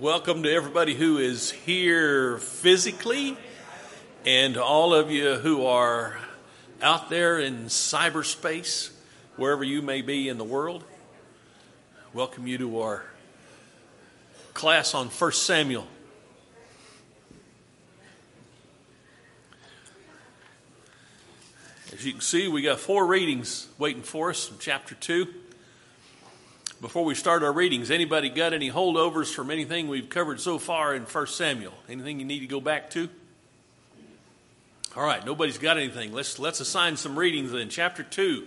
welcome to everybody who is here physically and all of you who are out there in cyberspace, wherever you may be in the world. Welcome you to our class on 1 Samuel. As you can see, we got four readings waiting for us in chapter 2 before we start our readings, anybody got any holdovers from anything we've covered so far in 1 Samuel? Anything you need to go back to? All right, nobody's got anything. Let's let's assign some readings then. chapter 2,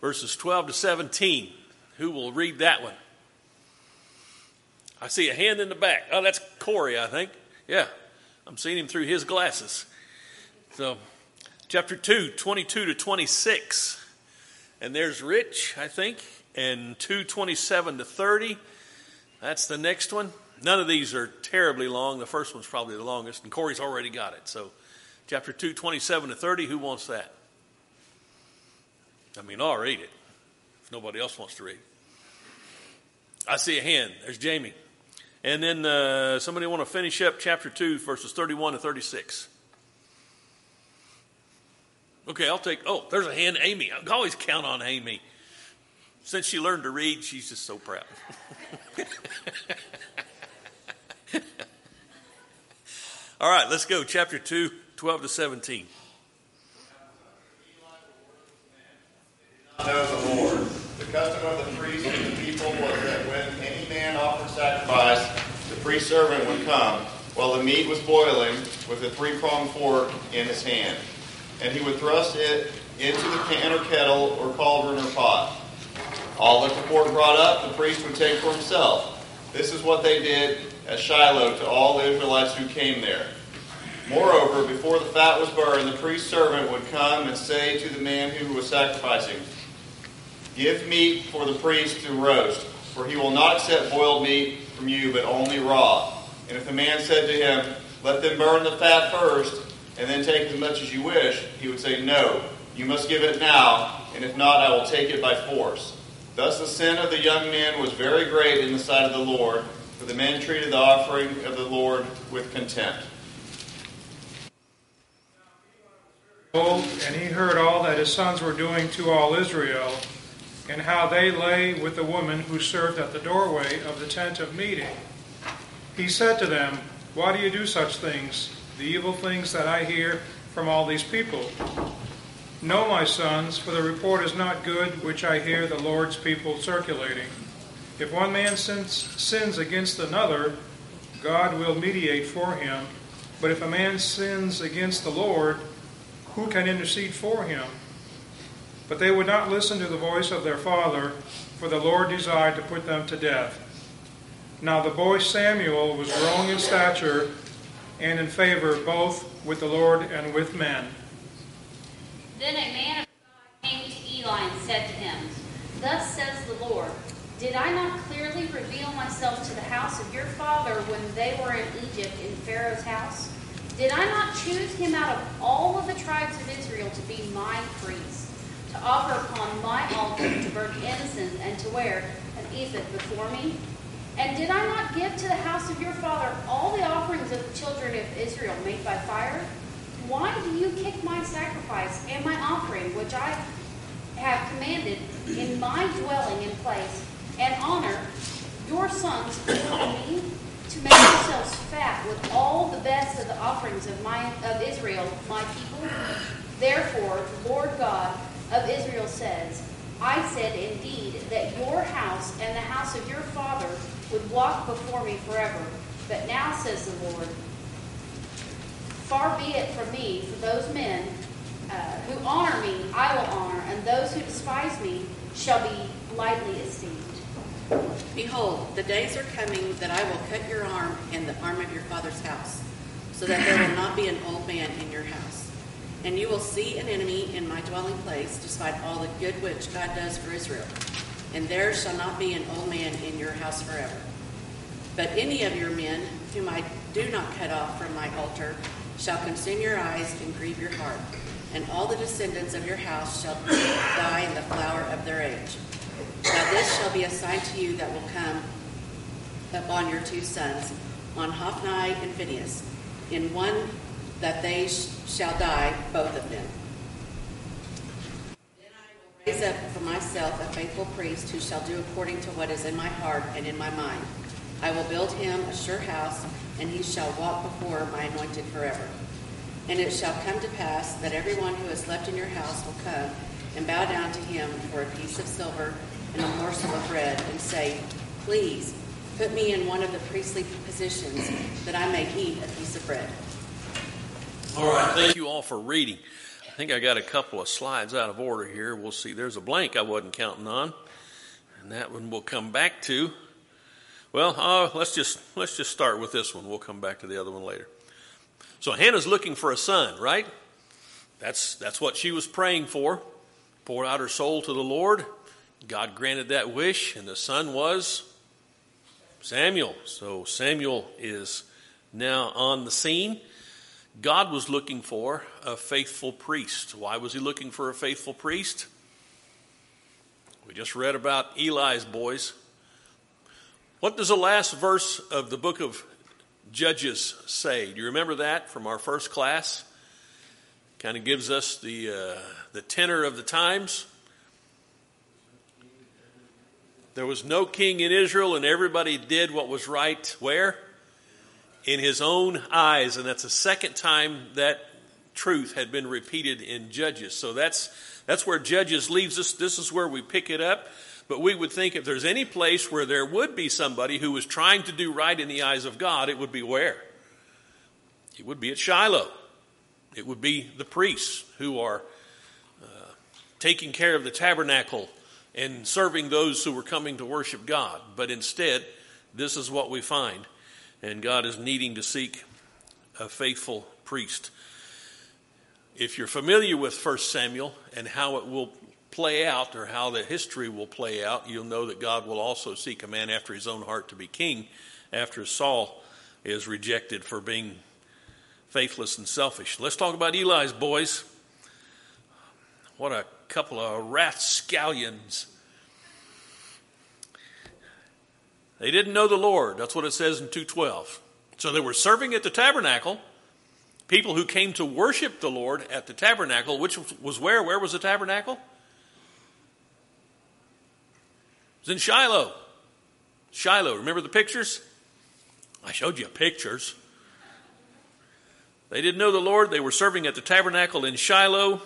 verses 12 to 17. Who will read that one? I see a hand in the back. Oh, that's Corey, I think. Yeah. I'm seeing him through his glasses. So, chapter 2, 22 to 26. And there's Rich, I think and 227 to 30. That's the next one. None of these are terribly long. The first one's probably the longest, and Corey's already got it. So, chapter 227 to 30, who wants that? I mean, I'll read it if nobody else wants to read. I see a hand. There's Jamie. And then uh, somebody want to finish up chapter 2, verses 31 to 36. Okay, I'll take. Oh, there's a hand, Amy. I always count on Amy. Since she learned to read, she's just so proud. All right, let's go. Chapter 2, 12 to 17. Know the Lord. The custom of the priest and the people was that when any man offered sacrifice, the priest servant would come while the meat was boiling with a three pronged fork in his hand. And he would thrust it into the pan or kettle or cauldron or pot. All that the pork brought up, the priest would take for himself. This is what they did at Shiloh to all the Israelites who came there. Moreover, before the fat was burned, the priest's servant would come and say to the man who was sacrificing, Give meat for the priest to roast, for he will not accept boiled meat from you, but only raw. And if the man said to him, Let them burn the fat first, and then take as much as you wish, he would say, No, you must give it now, and if not, I will take it by force. Thus the sin of the young men was very great in the sight of the Lord, for the men treated the offering of the Lord with contempt. And he heard all that his sons were doing to all Israel, and how they lay with the woman who served at the doorway of the tent of meeting. He said to them, Why do you do such things, the evil things that I hear from all these people? No, my sons, for the report is not good which I hear the Lord's people circulating. If one man sins, sins against another, God will mediate for him. But if a man sins against the Lord, who can intercede for him? But they would not listen to the voice of their father, for the Lord desired to put them to death. Now the boy Samuel was growing in stature and in favor both with the Lord and with men. Then a man of God came to Eli and said to him, Thus says the Lord, Did I not clearly reveal myself to the house of your father when they were in Egypt in Pharaoh's house? Did I not choose him out of all of the tribes of Israel to be my priest, to offer upon my altar to burn incense and to wear an ephod before me? And did I not give to the house of your father all the offerings of the children of Israel made by fire? Why do you kick my sacrifice and my offering, which I have commanded in my dwelling in place, and honor your sons before me to make yourselves fat with all the best of the offerings of my of Israel, my people? Therefore, the Lord God of Israel says, I said indeed that your house and the house of your father would walk before me forever. But now, says the Lord, Far be it from me for those men uh, who honor me, I will honor, and those who despise me shall be lightly esteemed. Behold, the days are coming that I will cut your arm and the arm of your father's house, so that there will not be an old man in your house. And you will see an enemy in my dwelling place, despite all the good which God does for Israel. And there shall not be an old man in your house forever. But any of your men whom I do not cut off from my altar shall consume your eyes and grieve your heart, and all the descendants of your house shall die in the flower of their age. Now this shall be a sign to you that will come upon your two sons, on Hophni and Phinehas, in one that they sh- shall die, both of them. Then I will raise up for myself a faithful priest who shall do according to what is in my heart and in my mind. I will build him a sure house, and he shall walk before my anointed forever. And it shall come to pass that everyone who is left in your house will come and bow down to him for a piece of silver and a morsel of bread, and say, Please, put me in one of the priestly positions, that I may eat a piece of bread. All right, thank you all for reading. I think I got a couple of slides out of order here. We'll see. There's a blank I wasn't counting on, and that one we'll come back to. Well, uh, let's just let's just start with this one. We'll come back to the other one later. So Hannah's looking for a son, right? That's that's what she was praying for. Poured out her soul to the Lord. God granted that wish, and the son was Samuel. So Samuel is now on the scene. God was looking for a faithful priest. Why was he looking for a faithful priest? We just read about Eli's boys. What does the last verse of the book of Judges say? Do you remember that from our first class? Kind of gives us the, uh, the tenor of the times. There was no king in Israel, and everybody did what was right. Where? In his own eyes. And that's the second time that truth had been repeated in Judges. So that's, that's where Judges leaves us. This is where we pick it up. But we would think if there's any place where there would be somebody who was trying to do right in the eyes of God, it would be where? It would be at Shiloh. It would be the priests who are uh, taking care of the tabernacle and serving those who were coming to worship God. But instead, this is what we find. And God is needing to seek a faithful priest. If you're familiar with 1 Samuel and how it will play out or how the history will play out, you'll know that God will also seek a man after his own heart to be king after Saul is rejected for being faithless and selfish. Let's talk about Eli's boys. What a couple of rascallions. They didn't know the Lord. That's what it says in 212. So they were serving at the tabernacle. People who came to worship the Lord at the tabernacle, which was where? Where was the tabernacle? It was in Shiloh. Shiloh. Remember the pictures? I showed you pictures. They didn't know the Lord. They were serving at the tabernacle in Shiloh,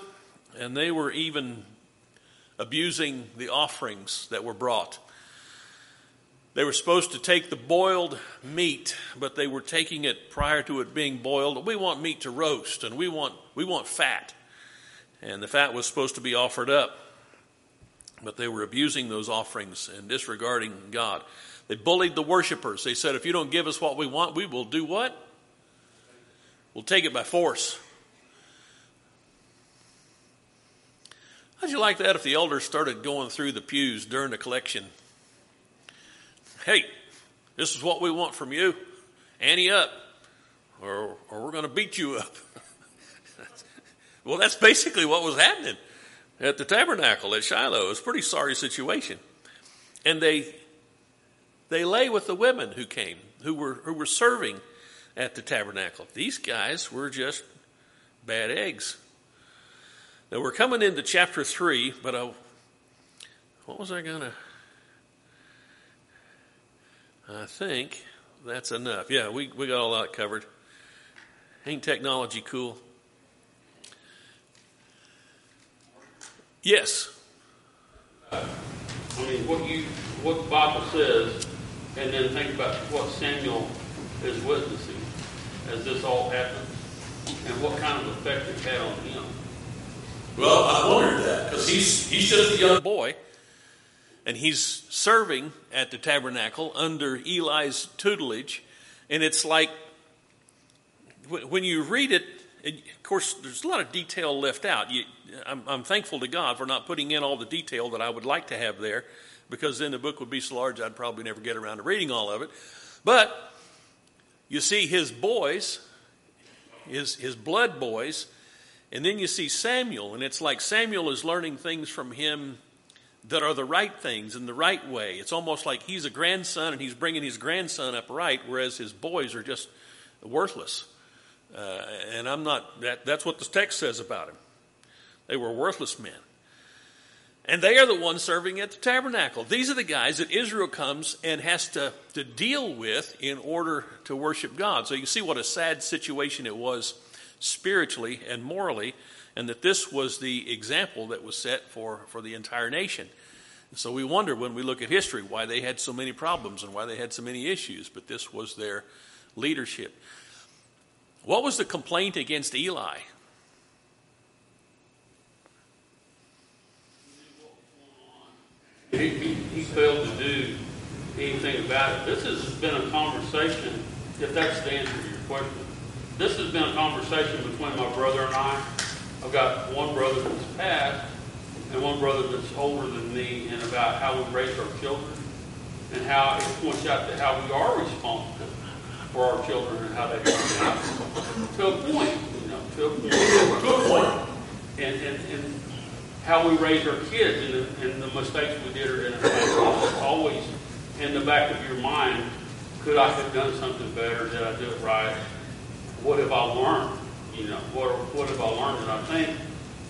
and they were even abusing the offerings that were brought. They were supposed to take the boiled meat, but they were taking it prior to it being boiled. We want meat to roast, and we want, we want fat. And the fat was supposed to be offered up, but they were abusing those offerings and disregarding God. They bullied the worshipers. They said, if you don't give us what we want, we will do what? We'll take it by force. How'd you like that if the elders started going through the pews during the collection? Hey, this is what we want from you. Annie up, or, or we're going to beat you up. well, that's basically what was happening at the tabernacle at Shiloh. It was a pretty sorry situation. And they they lay with the women who came, who were who were serving at the tabernacle. These guys were just bad eggs. Now we're coming into chapter 3, but I, what was I to. I think that's enough. Yeah, we, we got all that covered. Ain't technology cool? Yes. I mean, what you, what the Bible says, and then think about what Samuel is witnessing as this all happens, and what kind of effect it had on him. Well, I wondered that because he's he's just a young boy, and he's serving at the tabernacle under Eli's tutelage, and it's like when you read it. Of course, there's a lot of detail left out. You, I'm, I'm thankful to God for not putting in all the detail that I would like to have there, because then the book would be so large I'd probably never get around to reading all of it. But you see his boys, his his blood boys, and then you see Samuel, and it's like Samuel is learning things from him that are the right things in the right way. It's almost like he's a grandson and he's bringing his grandson up right, whereas his boys are just worthless. Uh, and I'm not, that, that's what the text says about him. They were worthless men. And they are the ones serving at the tabernacle. These are the guys that Israel comes and has to, to deal with in order to worship God. So you see what a sad situation it was spiritually and morally, and that this was the example that was set for, for the entire nation. So we wonder when we look at history why they had so many problems and why they had so many issues, but this was their leadership. What was the complaint against Eli? He, he, he failed to do anything about it. This has been a conversation, if that's the answer to your question. This has been a conversation between my brother and I. I've got one brother that's passed and one brother that's older than me, and about how we raise our children and how it points out to how we are responsible for our children and how they turn out. To a point, you know, to a point. To a point. And, and, and how we raise our kids and the, and the mistakes we did are in our always in the back of your mind. Could I have done something better? Did I do it right? What have I learned? You know, what what have I learned? And I think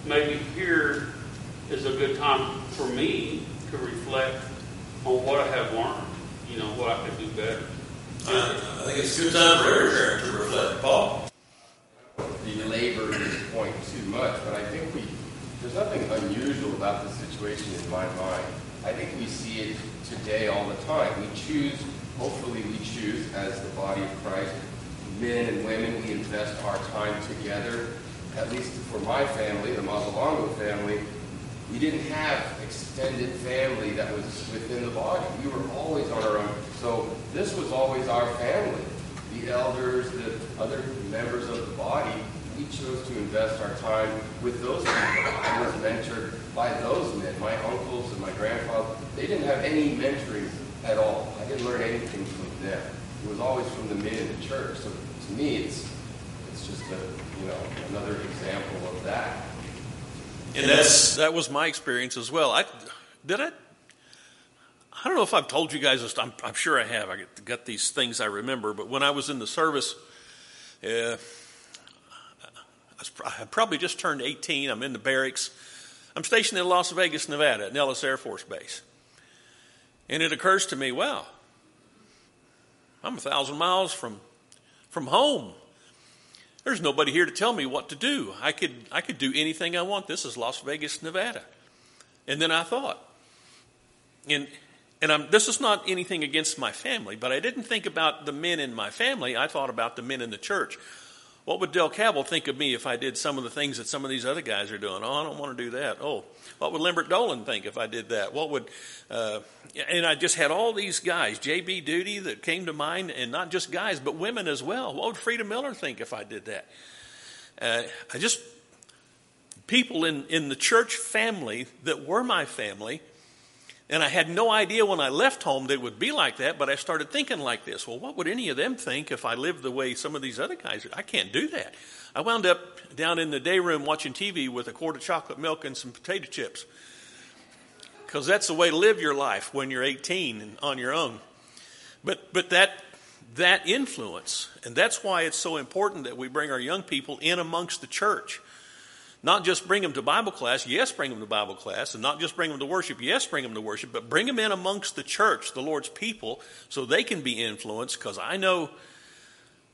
maybe here is a good time for me to reflect on what I have learned. You know, what I could do better. I think it's a good time for every parent to reflect. Paul? belabor this point too much, but I think we there's nothing unusual about the situation in my mind. I think we see it today all the time. We choose, hopefully we choose, as the body of Christ, men and women, we invest our time together. At least for my family, the Mazzalongo family, we didn't have extended family that was within the body. We were always on our own. So this was always our family. The elders, the other members of the body, we chose to invest our time with those people. I was mentored by those men, my uncles and my grandfather. They didn't have any mentoring at all. I didn't learn anything from them. It was always from the men in the church. So to me, it's it's just a you know another example of that. And that's that was my experience as well. I did I. I don't know if I've told you guys this. I'm, I'm sure I have. I got these things I remember. But when I was in the service, uh, I probably just turned 18. I'm in the barracks. I'm stationed in Las Vegas, Nevada, at Nellis Air Force Base. And it occurs to me, wow, I'm a thousand miles from, from home. There's nobody here to tell me what to do. I could, I could do anything I want. This is Las Vegas, Nevada. And then I thought, and, and I'm, this is not anything against my family, but I didn't think about the men in my family. I thought about the men in the church. What would Del Cabell think of me if I did some of the things that some of these other guys are doing? Oh, I don't want to do that. Oh, what would Lambert Dolan think if I did that? What would, uh, and I just had all these guys, J.B. Duty that came to mind, and not just guys, but women as well. What would Frida Miller think if I did that? Uh, I just, people in, in the church family that were my family, and I had no idea when I left home that it would be like that, but I started thinking like this. Well, what would any of them think if I lived the way some of these other guys I can't do that. I wound up down in the day room watching TV with a quart of chocolate milk and some potato chips. Because that's the way to live your life when you're 18 and on your own. But, but that, that influence, and that's why it's so important that we bring our young people in amongst the church. Not just bring them to Bible class, yes, bring them to Bible class, and not just bring them to worship, yes, bring them to worship, but bring them in amongst the church, the Lord's people, so they can be influenced. Because I know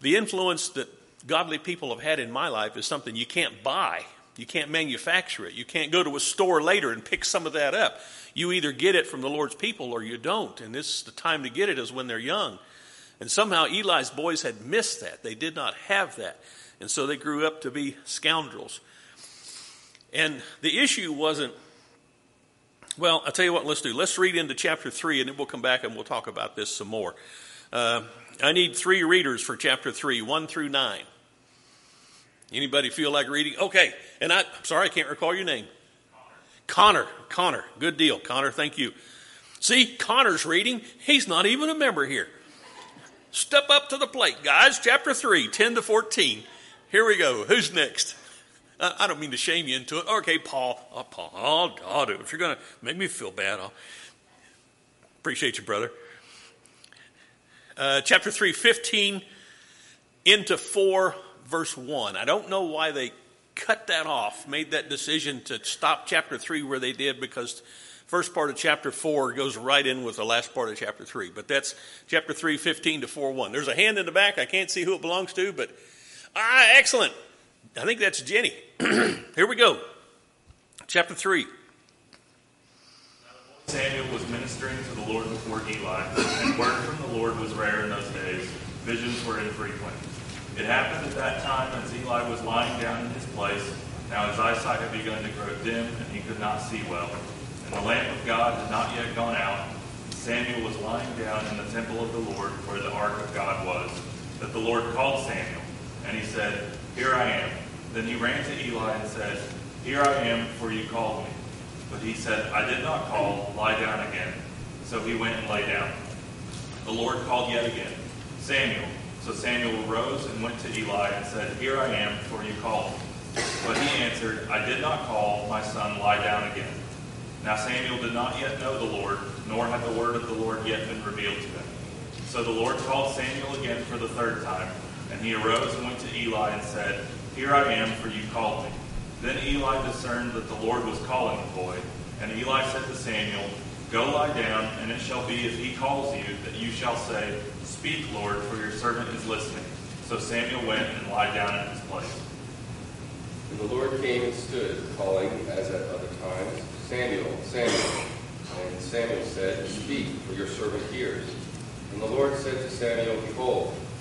the influence that godly people have had in my life is something you can't buy. You can't manufacture it. You can't go to a store later and pick some of that up. You either get it from the Lord's people or you don't. And this is the time to get it is when they're young. And somehow Eli's boys had missed that. They did not have that. And so they grew up to be scoundrels. And the issue wasn't, well, I'll tell you what, let's do. Let's read into chapter 3, and then we'll come back and we'll talk about this some more. Uh, I need three readers for chapter 3, 1 through 9. Anybody feel like reading? Okay, and I, I'm sorry, I can't recall your name. Connor. Connor. Good deal. Connor, thank you. See, Connor's reading. He's not even a member here. Step up to the plate, guys. Chapter 3, 10 to 14. Here we go. Who's next? I don't mean to shame you into it. Okay, Paul, oh, Paul, I'll, I'll do it. If you're going to make me feel bad, I'll appreciate you, brother. Uh, chapter 3, 15 into 4, verse 1. I don't know why they cut that off, made that decision to stop chapter 3 where they did because first part of chapter 4 goes right in with the last part of chapter 3. But that's chapter 3, 15 to 4, 1. There's a hand in the back. I can't see who it belongs to, but ah, excellent. I think that's Jenny. Here we go. Chapter 3. Samuel was ministering to the Lord before Eli, and word from the Lord was rare in those days. Visions were infrequent. It happened at that time as Eli was lying down in his place. Now his eyesight had begun to grow dim, and he could not see well. And the lamp of God had not yet gone out. Samuel was lying down in the temple of the Lord, where the ark of God was. That the Lord called Samuel, and he said, Here I am. Then he ran to Eli and said, Here I am, for you called me. But he said, I did not call, lie down again. So he went and lay down. The Lord called yet again, Samuel. So Samuel rose and went to Eli and said, Here I am, for you called. But he answered, I did not call, my son, lie down again. Now Samuel did not yet know the Lord, nor had the word of the Lord yet been revealed to him. So the Lord called Samuel again for the third time, and he arose and went to Eli and said, Here I am, for you called me. Then Eli discerned that the Lord was calling the boy, and Eli said to Samuel, Go lie down, and it shall be if he calls you that you shall say, Speak, Lord, for your servant is listening. So Samuel went and lied down in his place. And the Lord came and stood, calling, as at other times, Samuel, Samuel. And Samuel said, Speak, for your servant hears. And the Lord said to Samuel, Behold,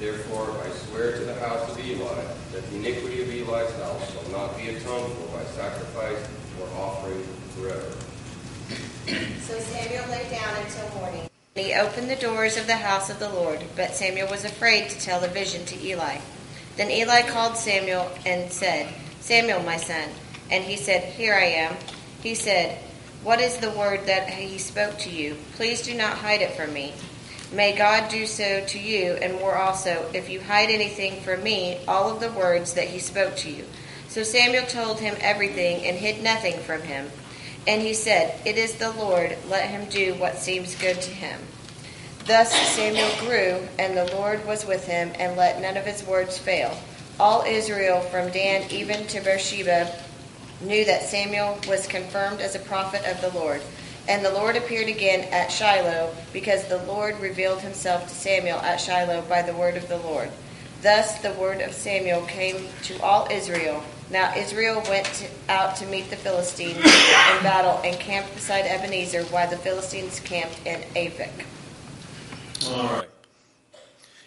Therefore I swear to the house of Eli that the iniquity of Eli's house shall not be atoned for by sacrifice or offering forever. So Samuel lay down until morning. He opened the doors of the house of the Lord, but Samuel was afraid to tell the vision to Eli. Then Eli called Samuel and said, Samuel, my son. And he said, Here I am. He said, What is the word that he spoke to you? Please do not hide it from me. May God do so to you, and more also, if you hide anything from me, all of the words that he spoke to you. So Samuel told him everything and hid nothing from him. And he said, It is the Lord, let him do what seems good to him. Thus Samuel grew, and the Lord was with him, and let none of his words fail. All Israel, from Dan even to Beersheba, knew that Samuel was confirmed as a prophet of the Lord. And the Lord appeared again at Shiloh, because the Lord revealed himself to Samuel at Shiloh by the word of the Lord. Thus the word of Samuel came to all Israel. Now Israel went to, out to meet the Philistines in battle and camped beside Ebenezer, while the Philistines camped in Aphek. All right.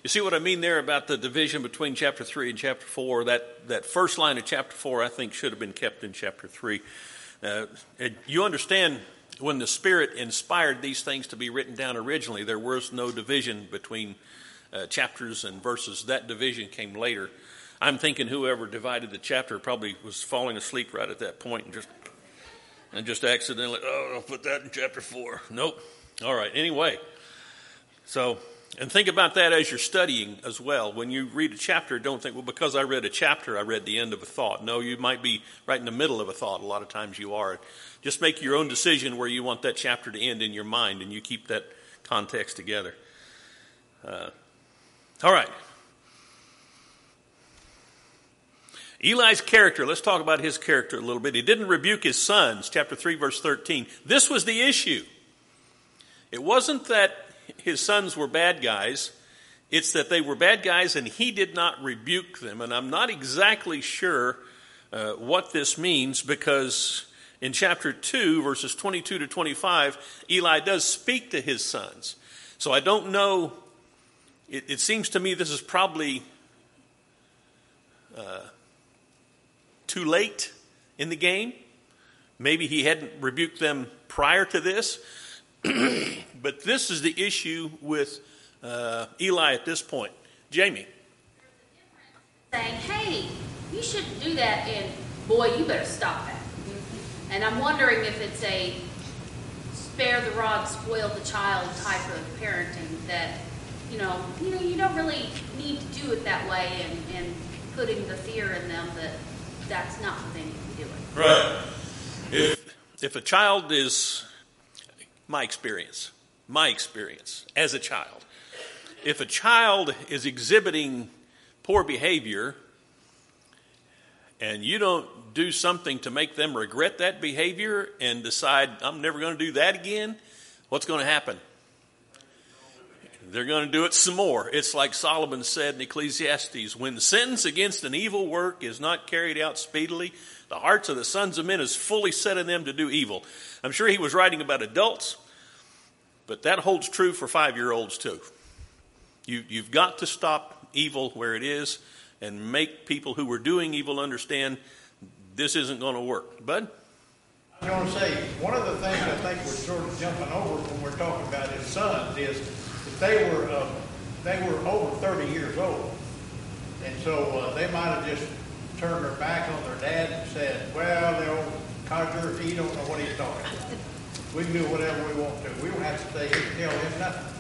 You see what I mean there about the division between chapter 3 and chapter 4? That, that first line of chapter 4, I think, should have been kept in chapter 3. Uh, you understand when the Spirit inspired these things to be written down originally, there was no division between uh, chapters and verses. That division came later. I'm thinking whoever divided the chapter probably was falling asleep right at that point and just and just accidentally, oh, I'll put that in chapter four. Nope. All right. Anyway, so and think about that as you're studying as well. When you read a chapter, don't think, well, because I read a chapter, I read the end of a thought. No, you might be right in the middle of a thought. A lot of times you are. Just make your own decision where you want that chapter to end in your mind, and you keep that context together. Uh, all right. Eli's character, let's talk about his character a little bit. He didn't rebuke his sons, chapter 3, verse 13. This was the issue. It wasn't that his sons were bad guys, it's that they were bad guys and he did not rebuke them. And I'm not exactly sure uh, what this means because in chapter 2, verses 22 to 25, Eli does speak to his sons. So I don't know. It, it seems to me this is probably. Uh, too late in the game Maybe he hadn't rebuked them prior to this, but this is the issue with uh, Eli at this point. Jamie. saying, hey, you shouldn't do that, and boy, you better stop that. And I'm wondering if it's a spare the rod, spoil the child type of parenting that, you know, you know, you don't really need to do it that way and, and putting the fear in them that that's not what they need to be doing. Right. If, if a child is, my experience, my experience as a child, if a child is exhibiting poor behavior and you don't do something to make them regret that behavior and decide, I'm never going to do that again, what's going to happen? They're going to do it some more. It's like Solomon said in Ecclesiastes when the sentence against an evil work is not carried out speedily, the hearts of the sons of men is fully set in them to do evil. I'm sure he was writing about adults, but that holds true for five year olds too. You, you've got to stop evil where it is and make people who are doing evil understand this isn't going to work. Bud? I was going to say, one of the things I think we're sort of jumping over when we're talking about his sons is that they were, uh, they were over 30 years old. And so uh, they might have just turned their back on their dad and said, well, the old codger, he don't know what he's talking about. We can do whatever we want to. We don't have to say, tell him nothing.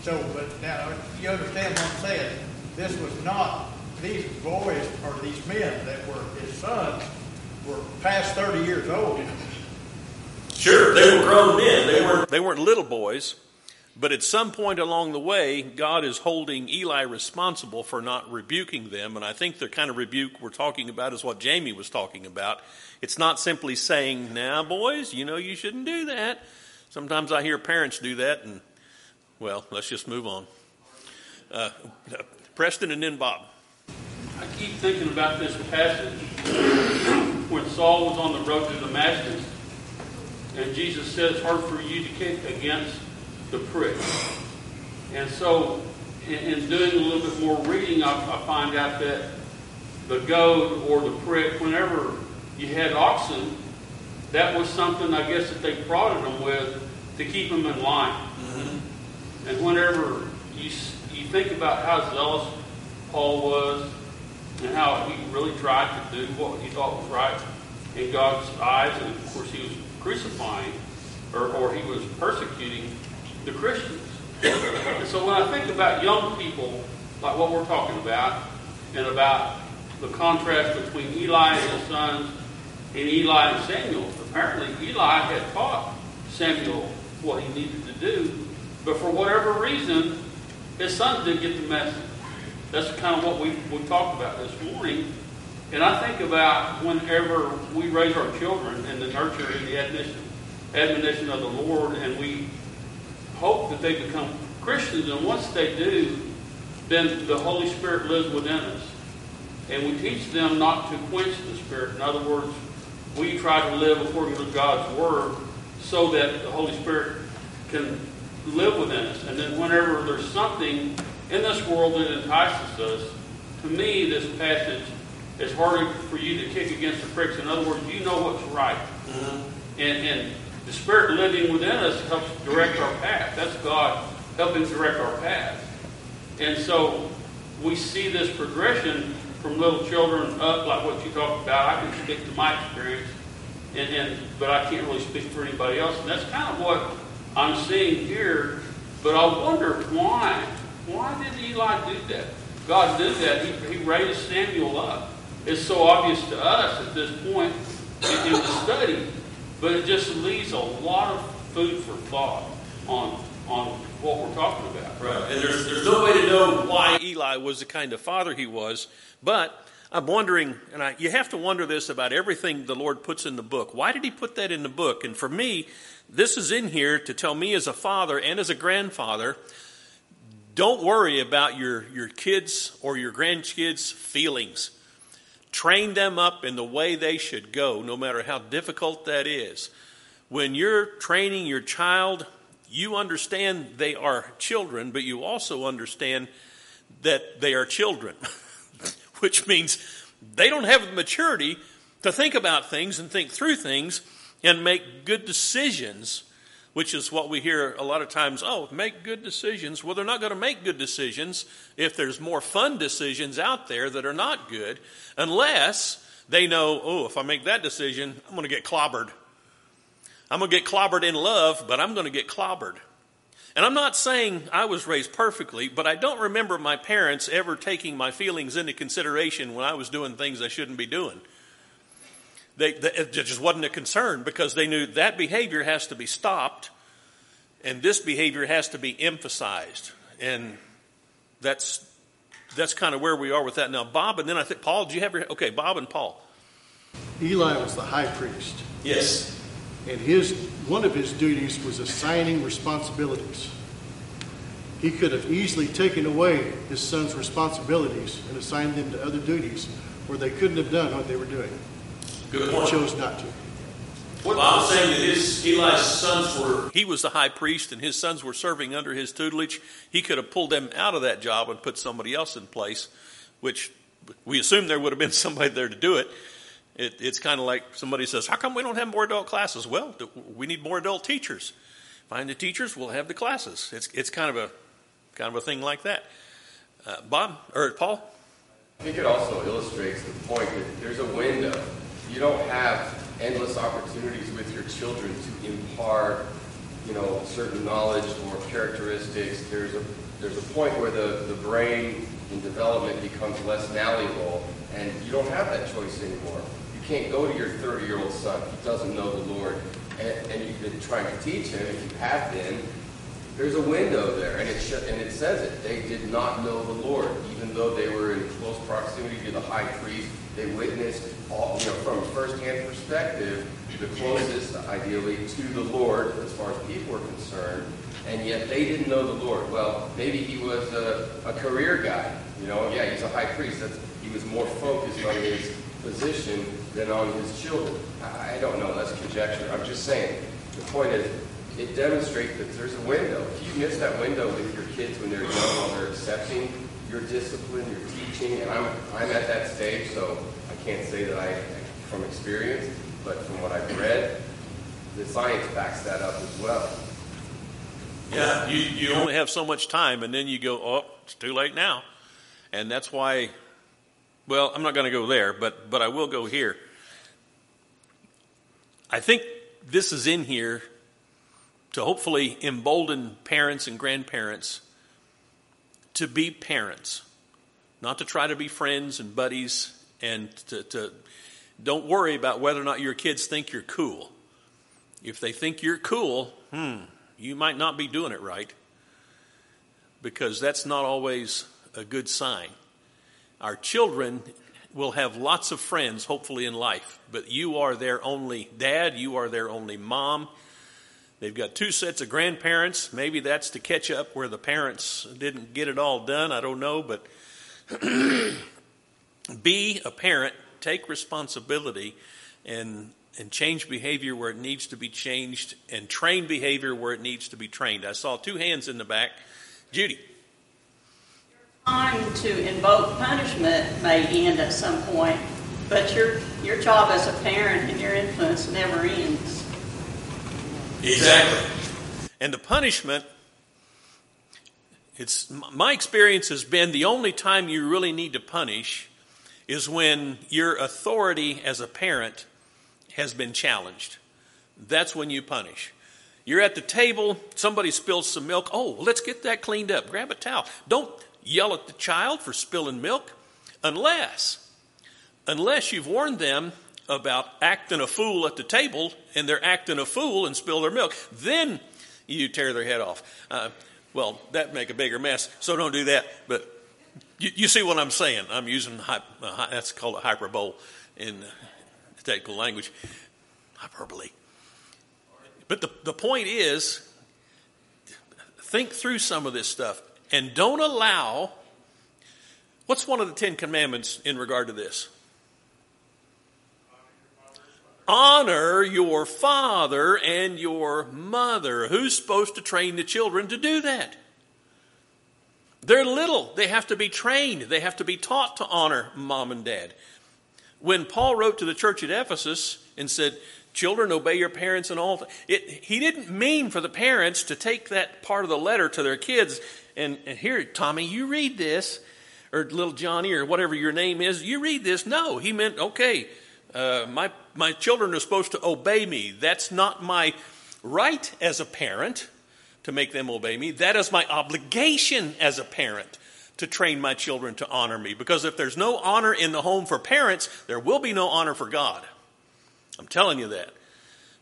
So, but now, you understand what I'm saying? This was not, these boys, or these men that were his sons, were past 30 years old. Sure, they were grown men. They weren't, they weren't little boys. But at some point along the way, God is holding Eli responsible for not rebuking them. And I think the kind of rebuke we're talking about is what Jamie was talking about. It's not simply saying, now, boys, you know you shouldn't do that. Sometimes I hear parents do that, and, well, let's just move on. Uh, Preston and then Bob. I keep thinking about this passage when Saul was on the road to Damascus, and Jesus it's hard for you to kick against the prick. And so, in, in doing a little bit more reading, I, I find out that the goad or the prick, whenever you had oxen, that was something I guess that they prodded them with to keep them in line. Mm-hmm. And whenever you you think about how zealous Paul was and how he really tried to do what he thought was right in God's eyes, and of course he was crucifying or, or he was persecuting the Christians. and so when I think about young people, like what we're talking about, and about the contrast between Eli and his sons and Eli and Samuel, apparently Eli had taught Samuel what he needed to do, but for whatever reason, his sons didn't get the message. That's kind of what we, we talked about this morning. And I think about whenever we raise our children in the nurture and the admonition, admonition of the Lord, and we hope that they become Christians. And once they do, then the Holy Spirit lives within us. And we teach them not to quench the Spirit. In other words, we try to live according to God's Word so that the Holy Spirit can live within us. And then whenever there's something in this world that entices us, to me, this passage is harder for you to kick against the pricks. In other words, you know what's right. Mm-hmm. And, and the Spirit living within us helps direct our path. That's God helping direct our path. And so we see this progression from little children up, like what you talked about. I can speak to my experience, and, and but I can't really speak for anybody else. And that's kind of what I'm seeing here. But I wonder why. Why did Eli do that? God did that. He, he raised Samuel up. It's so obvious to us at this point in, in the study but it just leaves a lot of food for thought on on what we're talking about. Right. And there's there's no way to know why Eli was the kind of father he was, but I'm wondering, and I, you have to wonder this about everything the Lord puts in the book. Why did He put that in the book? And for me, this is in here to tell me as a father and as a grandfather don't worry about your, your kids' or your grandkids' feelings. Train them up in the way they should go, no matter how difficult that is. When you're training your child, you understand they are children, but you also understand that they are children, which means they don't have the maturity to think about things and think through things and make good decisions, which is what we hear a lot of times oh, make good decisions. Well, they're not going to make good decisions if there's more fun decisions out there that are not good, unless they know, oh, if I make that decision, I'm going to get clobbered. I'm going to get clobbered in love, but I'm going to get clobbered. And I'm not saying I was raised perfectly, but I don't remember my parents ever taking my feelings into consideration when I was doing things I shouldn't be doing. They, they, it just wasn't a concern because they knew that behavior has to be stopped and this behavior has to be emphasized. And that's, that's kind of where we are with that. Now, Bob, and then I think, Paul, do you have your, okay, Bob and Paul. Eli was the high priest. Yes. And his, one of his duties was assigning responsibilities. He could have easily taken away his son's responsibilities and assigned them to other duties where they couldn't have done what they were doing. Good He point. chose not to. Well, I'm saying that his Eli's sons were. He was the high priest, and his sons were serving under his tutelage. He could have pulled them out of that job and put somebody else in place, which we assume there would have been somebody there to do it. it it's kind of like somebody says, "How come we don't have more adult classes?" Well, we need more adult teachers. Find the teachers, we'll have the classes. It's it's kind of a kind of a thing like that. Uh, Bob or Paul. I think it also illustrates the point that there's a window. You don't have endless opportunities with your children to impart, you know, certain knowledge or characteristics. There's a there's a point where the, the brain in development becomes less malleable, and you don't have that choice anymore. You can't go to your 30 year old son who doesn't know the Lord, and, and you've been trying to teach him, if you have been. There's a window there, and it and it says it. They did not know the Lord, even though they were in close proximity to the high priest. They witnessed all, you know, from a first-hand perspective, the closest, ideally, to the Lord as far as people are concerned, and yet they didn't know the Lord. Well, maybe he was a, a career guy. You know, yeah, he's a high priest. That's, he was more focused on his position than on his children. I, I don't know. That's conjecture. I'm just saying. The point is, it demonstrates that there's a window. If you miss that window with your kids when they're young, while they're accepting your discipline, your teaching, and I'm I'm at that stage, so I can't say that I from experience, but from what I've read, the science backs that up as well. Yeah, you, you only have so much time, and then you go, oh, it's too late now. And that's why, well, I'm not going to go there, but, but I will go here. I think this is in here to hopefully embolden parents and grandparents to be parents, not to try to be friends and buddies, and to, to don't worry about whether or not your kids think you're cool. If they think you're cool, hmm, you might not be doing it right because that's not always a good sign. Our children will have lots of friends, hopefully, in life, but you are their only dad, you are their only mom. They've got two sets of grandparents. Maybe that's to catch up where the parents didn't get it all done. I don't know, but be a parent, take responsibility, and and change behavior where it needs to be changed and train behavior where it needs to be trained. I saw two hands in the back. Judy. Time to invoke punishment may end at some point, but your your job as a parent and your influence never ends. Exactly. And the punishment it's my experience has been the only time you really need to punish is when your authority as a parent has been challenged. That's when you punish. You're at the table, somebody spills some milk. Oh, let's get that cleaned up. Grab a towel. Don't yell at the child for spilling milk unless unless you've warned them about acting a fool at the table and they're acting a fool and spill their milk. Then you tear their head off. Uh, well, that make a bigger mess, so don't do that. But you, you see what I'm saying? I'm using uh, that's called a hyperbole in technical language, hyperbole. But the, the point is, think through some of this stuff and don't allow. What's one of the Ten Commandments in regard to this? Honor your father and your mother. Who's supposed to train the children to do that? They're little. They have to be trained. They have to be taught to honor mom and dad. When Paul wrote to the church at Ephesus and said, Children, obey your parents and all, it, he didn't mean for the parents to take that part of the letter to their kids and, and here, Tommy, you read this, or little Johnny, or whatever your name is, you read this. No, he meant, okay, uh, my, my children are supposed to obey me. That's not my right as a parent to make them obey me. That is my obligation as a parent to train my children to honor me. Because if there's no honor in the home for parents, there will be no honor for God. I'm telling you that.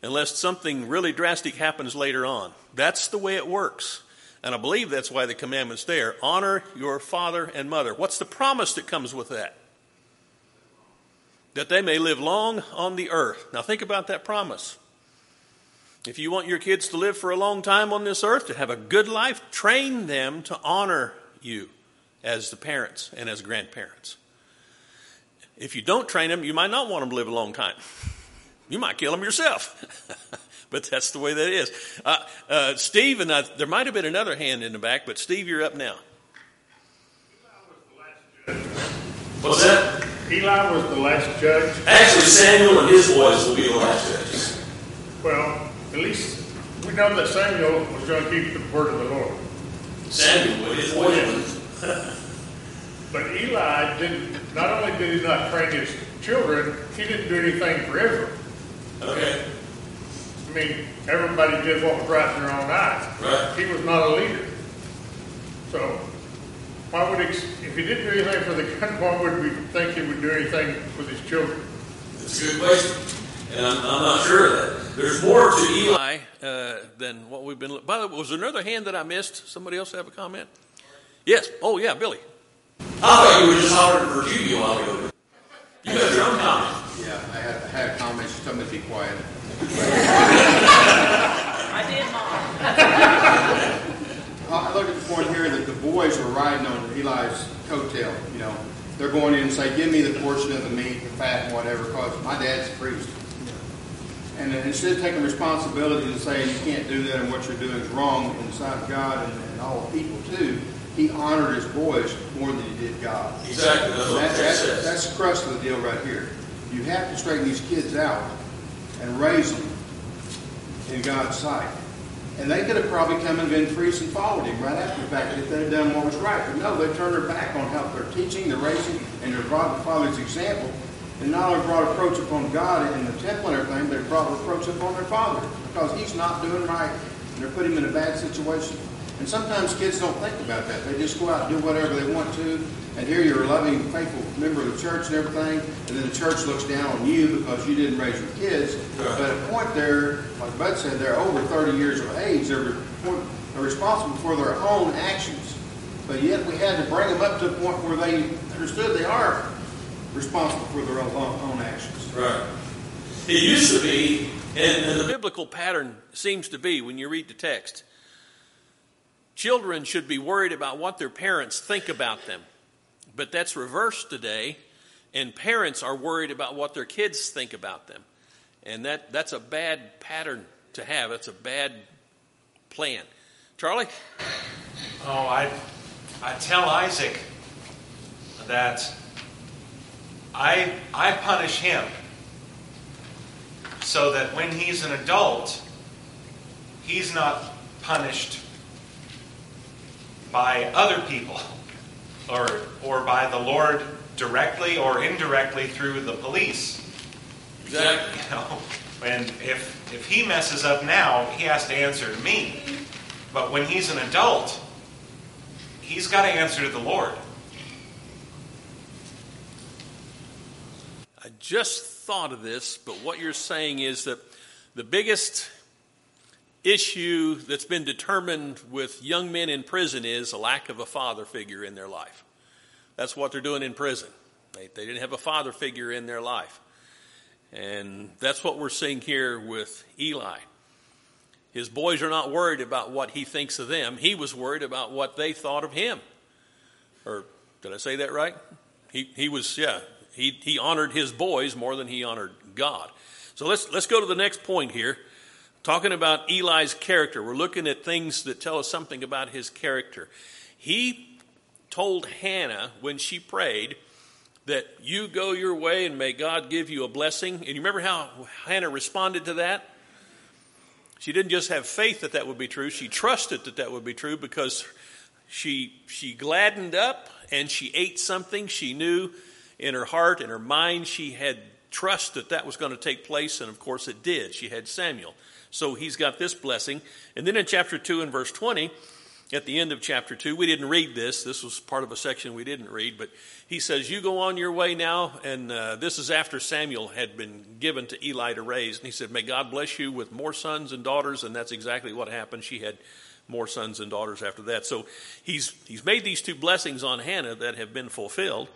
Unless something really drastic happens later on. That's the way it works. And I believe that's why the commandment's there. Honor your father and mother. What's the promise that comes with that? That they may live long on the earth. Now think about that promise. If you want your kids to live for a long time on this earth, to have a good life, train them to honor you as the parents and as grandparents. If you don't train them, you might not want them to live a long time. You might kill them yourself. but that's the way that is. Uh, uh, Steve, and I, there might have been another hand in the back, but Steve, you're up now. What's that? Eli was the last judge. Actually, Samuel and his boys will be the last judges. Well, at least we know that Samuel was going to keep the word of the Lord. Samuel with his boys. but Eli didn't. Not only did he not train his children, he didn't do anything for Israel. Okay. I mean, everybody did what was right in their own eyes. Right. He was not a leader. So, why would he, if he didn't do anything for the country, why would we think he would do anything with his children? That's a good question. And I'm, I'm not sure of that. There's more to Eli uh, than what we've been. By the way, was there another hand that I missed? Somebody else have a comment? Yes. Oh, yeah, Billy. I thought you were just hollering for Judy a while ago. You got your own comment. Yeah, I had, I had a comment. She told me to be quiet. I did I look at the point here that the boys are riding on Eli's coattail. You know, they're going in and say, "Give me the portion of the meat, the fat, and whatever," because my dad's a priest. And instead of taking responsibility and saying you can't do that and what you're doing is wrong in the sight of God and, and all people too, he honored his boys more than he did God. Exactly. That's, that, that, that's the crust of the deal right here. You have to straighten these kids out and raise them in God's sight. And they could have probably come and been priests and followed him right after the fact if they had done what was right. But no, they turned their back on how they're teaching, they're raising, and they brought the Father's example. And not only brought approach upon God in the temple and everything, but they brought approach upon their Father because he's not doing right. And they're putting him in a bad situation. And sometimes kids don't think about that. They just go out and do whatever they want to. And here you're a loving, faithful member of the church and everything. And then the church looks down on you because you didn't raise your kids. But at a point there, like Bud said, they're over 30 years of age. They're, they're responsible for their own actions. But yet we had to bring them up to a point where they understood they are responsible for their own, own actions. Right. It used to be, and, and the biblical pattern seems to be when you read the text Children should be worried about what their parents think about them. But that's reversed today, and parents are worried about what their kids think about them. And that, that's a bad pattern to have. That's a bad plan. Charlie? Oh, I, I tell Isaac that I, I punish him so that when he's an adult, he's not punished by other people or, or by the Lord directly or indirectly through the police. Exactly. You know, and if, if he messes up now, he has to answer to me. But when he's an adult, he's got to answer to the Lord. I just thought of this, but what you're saying is that the biggest issue that's been determined with young men in prison is a lack of a father figure in their life. That's what they're doing in prison. They, they didn't have a father figure in their life. And that's what we're seeing here with Eli. His boys are not worried about what he thinks of them. He was worried about what they thought of him. Or did I say that right? He, he was, yeah, he, he honored his boys more than he honored God. So let's, let's go to the next point here. Talking about Eli's character, we're looking at things that tell us something about his character. He told Hannah when she prayed that you go your way and may God give you a blessing. And you remember how Hannah responded to that? She didn't just have faith that that would be true, she trusted that that would be true because she, she gladdened up and she ate something she knew in her heart, and her mind, she had trust that that was going to take place, and of course it did. She had Samuel. So he's got this blessing. And then in chapter 2 and verse 20, at the end of chapter 2, we didn't read this. This was part of a section we didn't read, but he says, You go on your way now. And uh, this is after Samuel had been given to Eli to raise. And he said, May God bless you with more sons and daughters. And that's exactly what happened. She had more sons and daughters after that. So he's, he's made these two blessings on Hannah that have been fulfilled.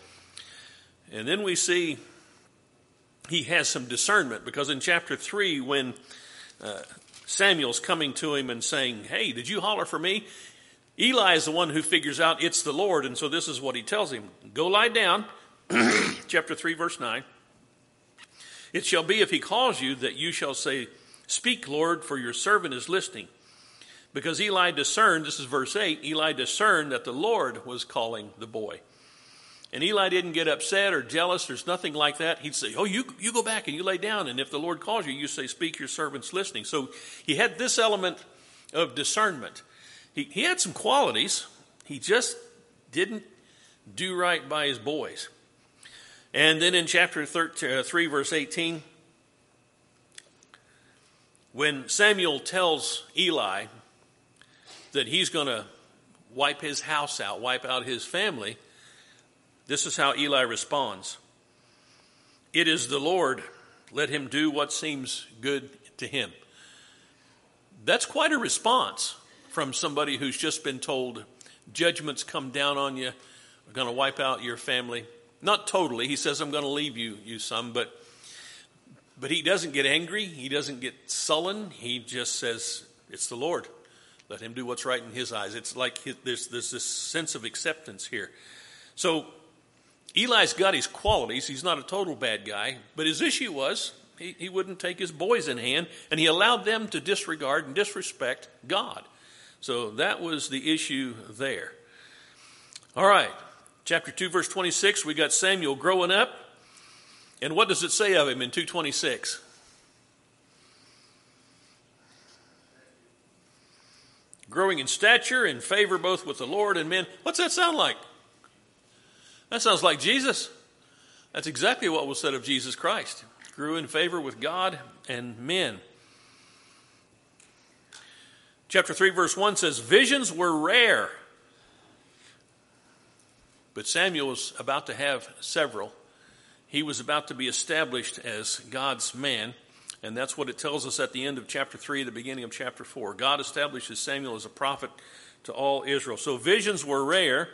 And then we see he has some discernment because in chapter 3, when uh, Samuel's coming to him and saying, Hey, did you holler for me? Eli is the one who figures out it's the Lord, and so this is what he tells him Go lie down, chapter 3, verse 9. It shall be if he calls you that you shall say, Speak, Lord, for your servant is listening. Because Eli discerned, this is verse 8, Eli discerned that the Lord was calling the boy. And Eli didn't get upset or jealous. There's nothing like that. He'd say, Oh, you, you go back and you lay down. And if the Lord calls you, you say, Speak, your servant's listening. So he had this element of discernment. He, he had some qualities. He just didn't do right by his boys. And then in chapter 13, uh, 3, verse 18, when Samuel tells Eli that he's going to wipe his house out, wipe out his family, this is how Eli responds It is the Lord, let him do what seems good to him. That's quite a response from somebody who's just been told judgments come down on you, are going to wipe out your family. Not totally. He says, I'm going to leave you, you some, but but he doesn't get angry. He doesn't get sullen. He just says, It's the Lord. Let him do what's right in his eyes. It's like there's, there's this sense of acceptance here. So Eli's got his qualities. He's not a total bad guy, but his issue was he, he wouldn't take his boys in hand, and he allowed them to disregard and disrespect God. So that was the issue there. All right, chapter 2, verse 26, we got Samuel growing up. And what does it say of him in 226? Growing in stature and favor both with the Lord and men. What's that sound like? That sounds like Jesus. That's exactly what was said of Jesus Christ. Grew in favor with God and men. Chapter 3, verse 1 says, Visions were rare. But Samuel was about to have several. He was about to be established as God's man. And that's what it tells us at the end of chapter 3, the beginning of chapter 4. God establishes Samuel as a prophet to all Israel. So visions were rare.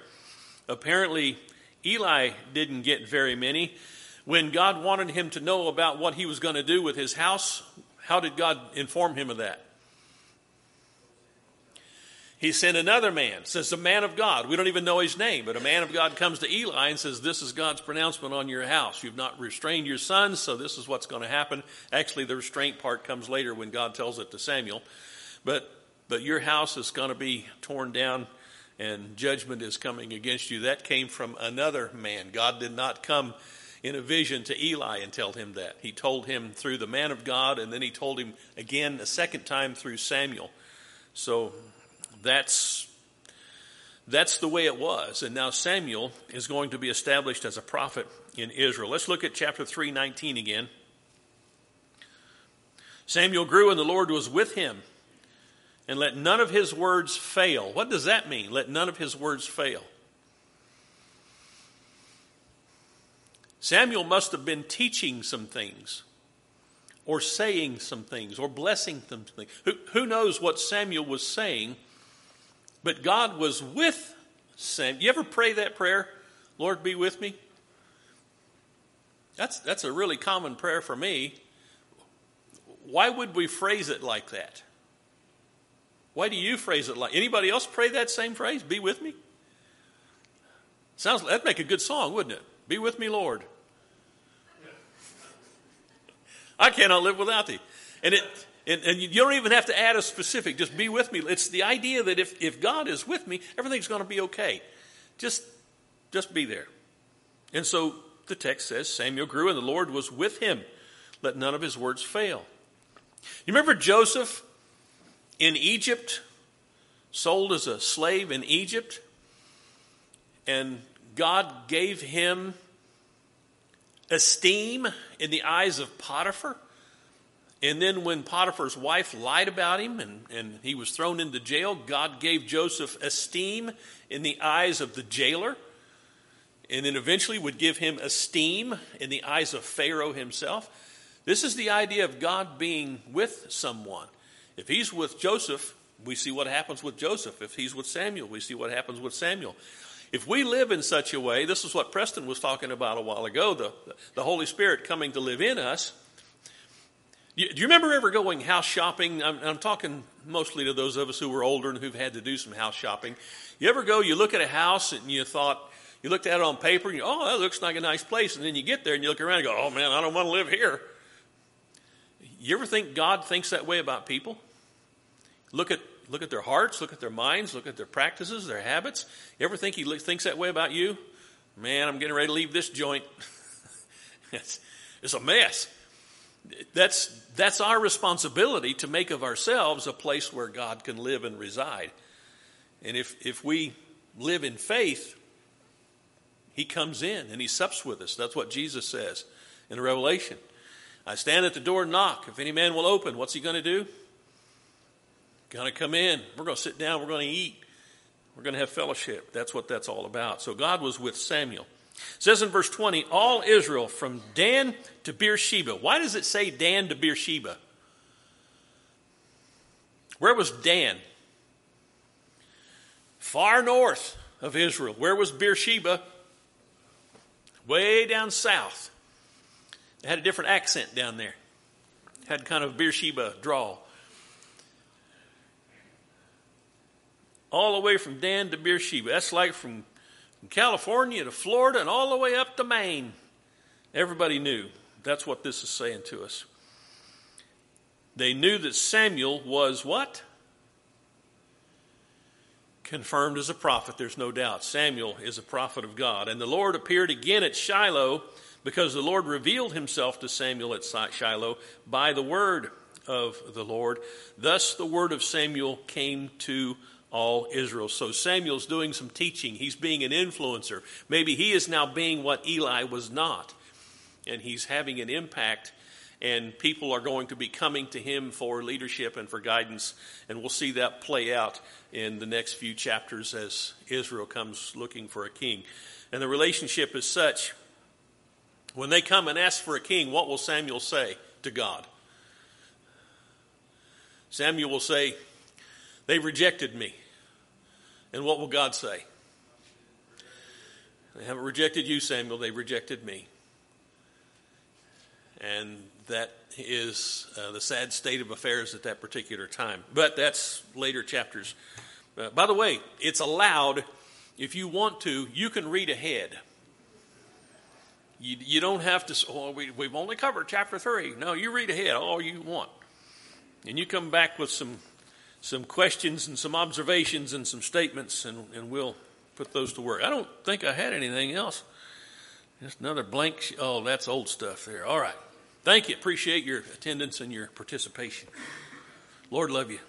Apparently, Eli didn't get very many. When God wanted him to know about what he was going to do with his house, how did God inform him of that? He sent another man, says a man of God. We don't even know his name, but a man of God comes to Eli and says, This is God's pronouncement on your house. You've not restrained your sons, so this is what's going to happen. Actually, the restraint part comes later when God tells it to Samuel. But but your house is going to be torn down and judgment is coming against you. That came from another man. God did not come in a vision to Eli and tell him that. He told him through the man of God, and then he told him again a second time through Samuel. So that's that's the way it was. And now Samuel is going to be established as a prophet in Israel. Let's look at chapter 3:19 again. Samuel grew and the Lord was with him and let none of his words fail. What does that mean? Let none of his words fail. Samuel must have been teaching some things, or saying some things, or blessing some things. Who, who knows what Samuel was saying? But God was with Samuel. You ever pray that prayer? Lord, be with me? That's, that's a really common prayer for me. Why would we phrase it like that? Why do you phrase it like anybody else pray that same phrase? Be with me? Sounds that'd make a good song, wouldn't it? Be with me, Lord. I cannot live without thee. And it and, and, you don't even have to add a specific, just be with me. It's the idea that if, if God is with me, everything's going to be okay. Just just be there. And so the text says Samuel grew and the Lord was with him. Let none of his words fail. You remember Joseph in Egypt, sold as a slave in Egypt, and God gave him esteem in the eyes of Potiphar. And then when Potiphar's wife lied about him and, and he was thrown into jail, God gave Joseph esteem in the eyes of the jailer. And then eventually would give him esteem in the eyes of Pharaoh himself. This is the idea of God being with someone. If he's with Joseph, we see what happens with Joseph. If he's with Samuel, we see what happens with Samuel. If we live in such a way, this is what Preston was talking about a while ago the, the Holy Spirit coming to live in us. Do you remember ever going house shopping? I'm, I'm, talking mostly to those of us who were older and who've had to do some house shopping. You ever go, you look at a house and you thought, you looked at it on paper and you, oh, that looks like a nice place. And then you get there and you look around and go, oh man, I don't want to live here. You ever think God thinks that way about people? Look at, look at their hearts, look at their minds, look at their practices, their habits. You ever think He thinks that way about you? Man, I'm getting ready to leave this joint. it's, it's a mess that's, that's our responsibility to make of ourselves a place where God can live and reside. And if, if we live in faith, He comes in and He sups with us. That's what Jesus says in Revelation. I stand at the door and knock. If any man will open, what's He going to do? Going to come in. We're going to sit down. We're going to eat. We're going to have fellowship. That's what that's all about. So God was with Samuel. It says in verse 20, all Israel from Dan to Beersheba. Why does it say Dan to Beersheba? Where was Dan? Far north of Israel. Where was Beersheba? Way down south. It had a different accent down there. Had kind of Beersheba drawl. All the way from Dan to Beersheba. That's like from California to Florida and all the way up to Maine. Everybody knew. That's what this is saying to us. They knew that Samuel was what? Confirmed as a prophet, there's no doubt. Samuel is a prophet of God. And the Lord appeared again at Shiloh because the Lord revealed himself to Samuel at Shiloh by the word of the Lord. Thus the word of Samuel came to all Israel. So Samuel's doing some teaching. He's being an influencer. Maybe he is now being what Eli was not. And he's having an impact, and people are going to be coming to him for leadership and for guidance. And we'll see that play out in the next few chapters as Israel comes looking for a king. And the relationship is such when they come and ask for a king, what will Samuel say to God? Samuel will say, They rejected me. And what will God say? They haven't rejected you, Samuel, they rejected me. And that is uh, the sad state of affairs at that particular time. But that's later chapters. Uh, by the way, it's allowed, if you want to, you can read ahead. You, you don't have to, oh, we, we've only covered chapter 3. No, you read ahead all you want. And you come back with some some questions and some observations and some statements, and, and we'll put those to work. I don't think I had anything else. Just another blank. Sh- oh, that's old stuff there. All right. Thank you. Appreciate your attendance and your participation. Lord love you.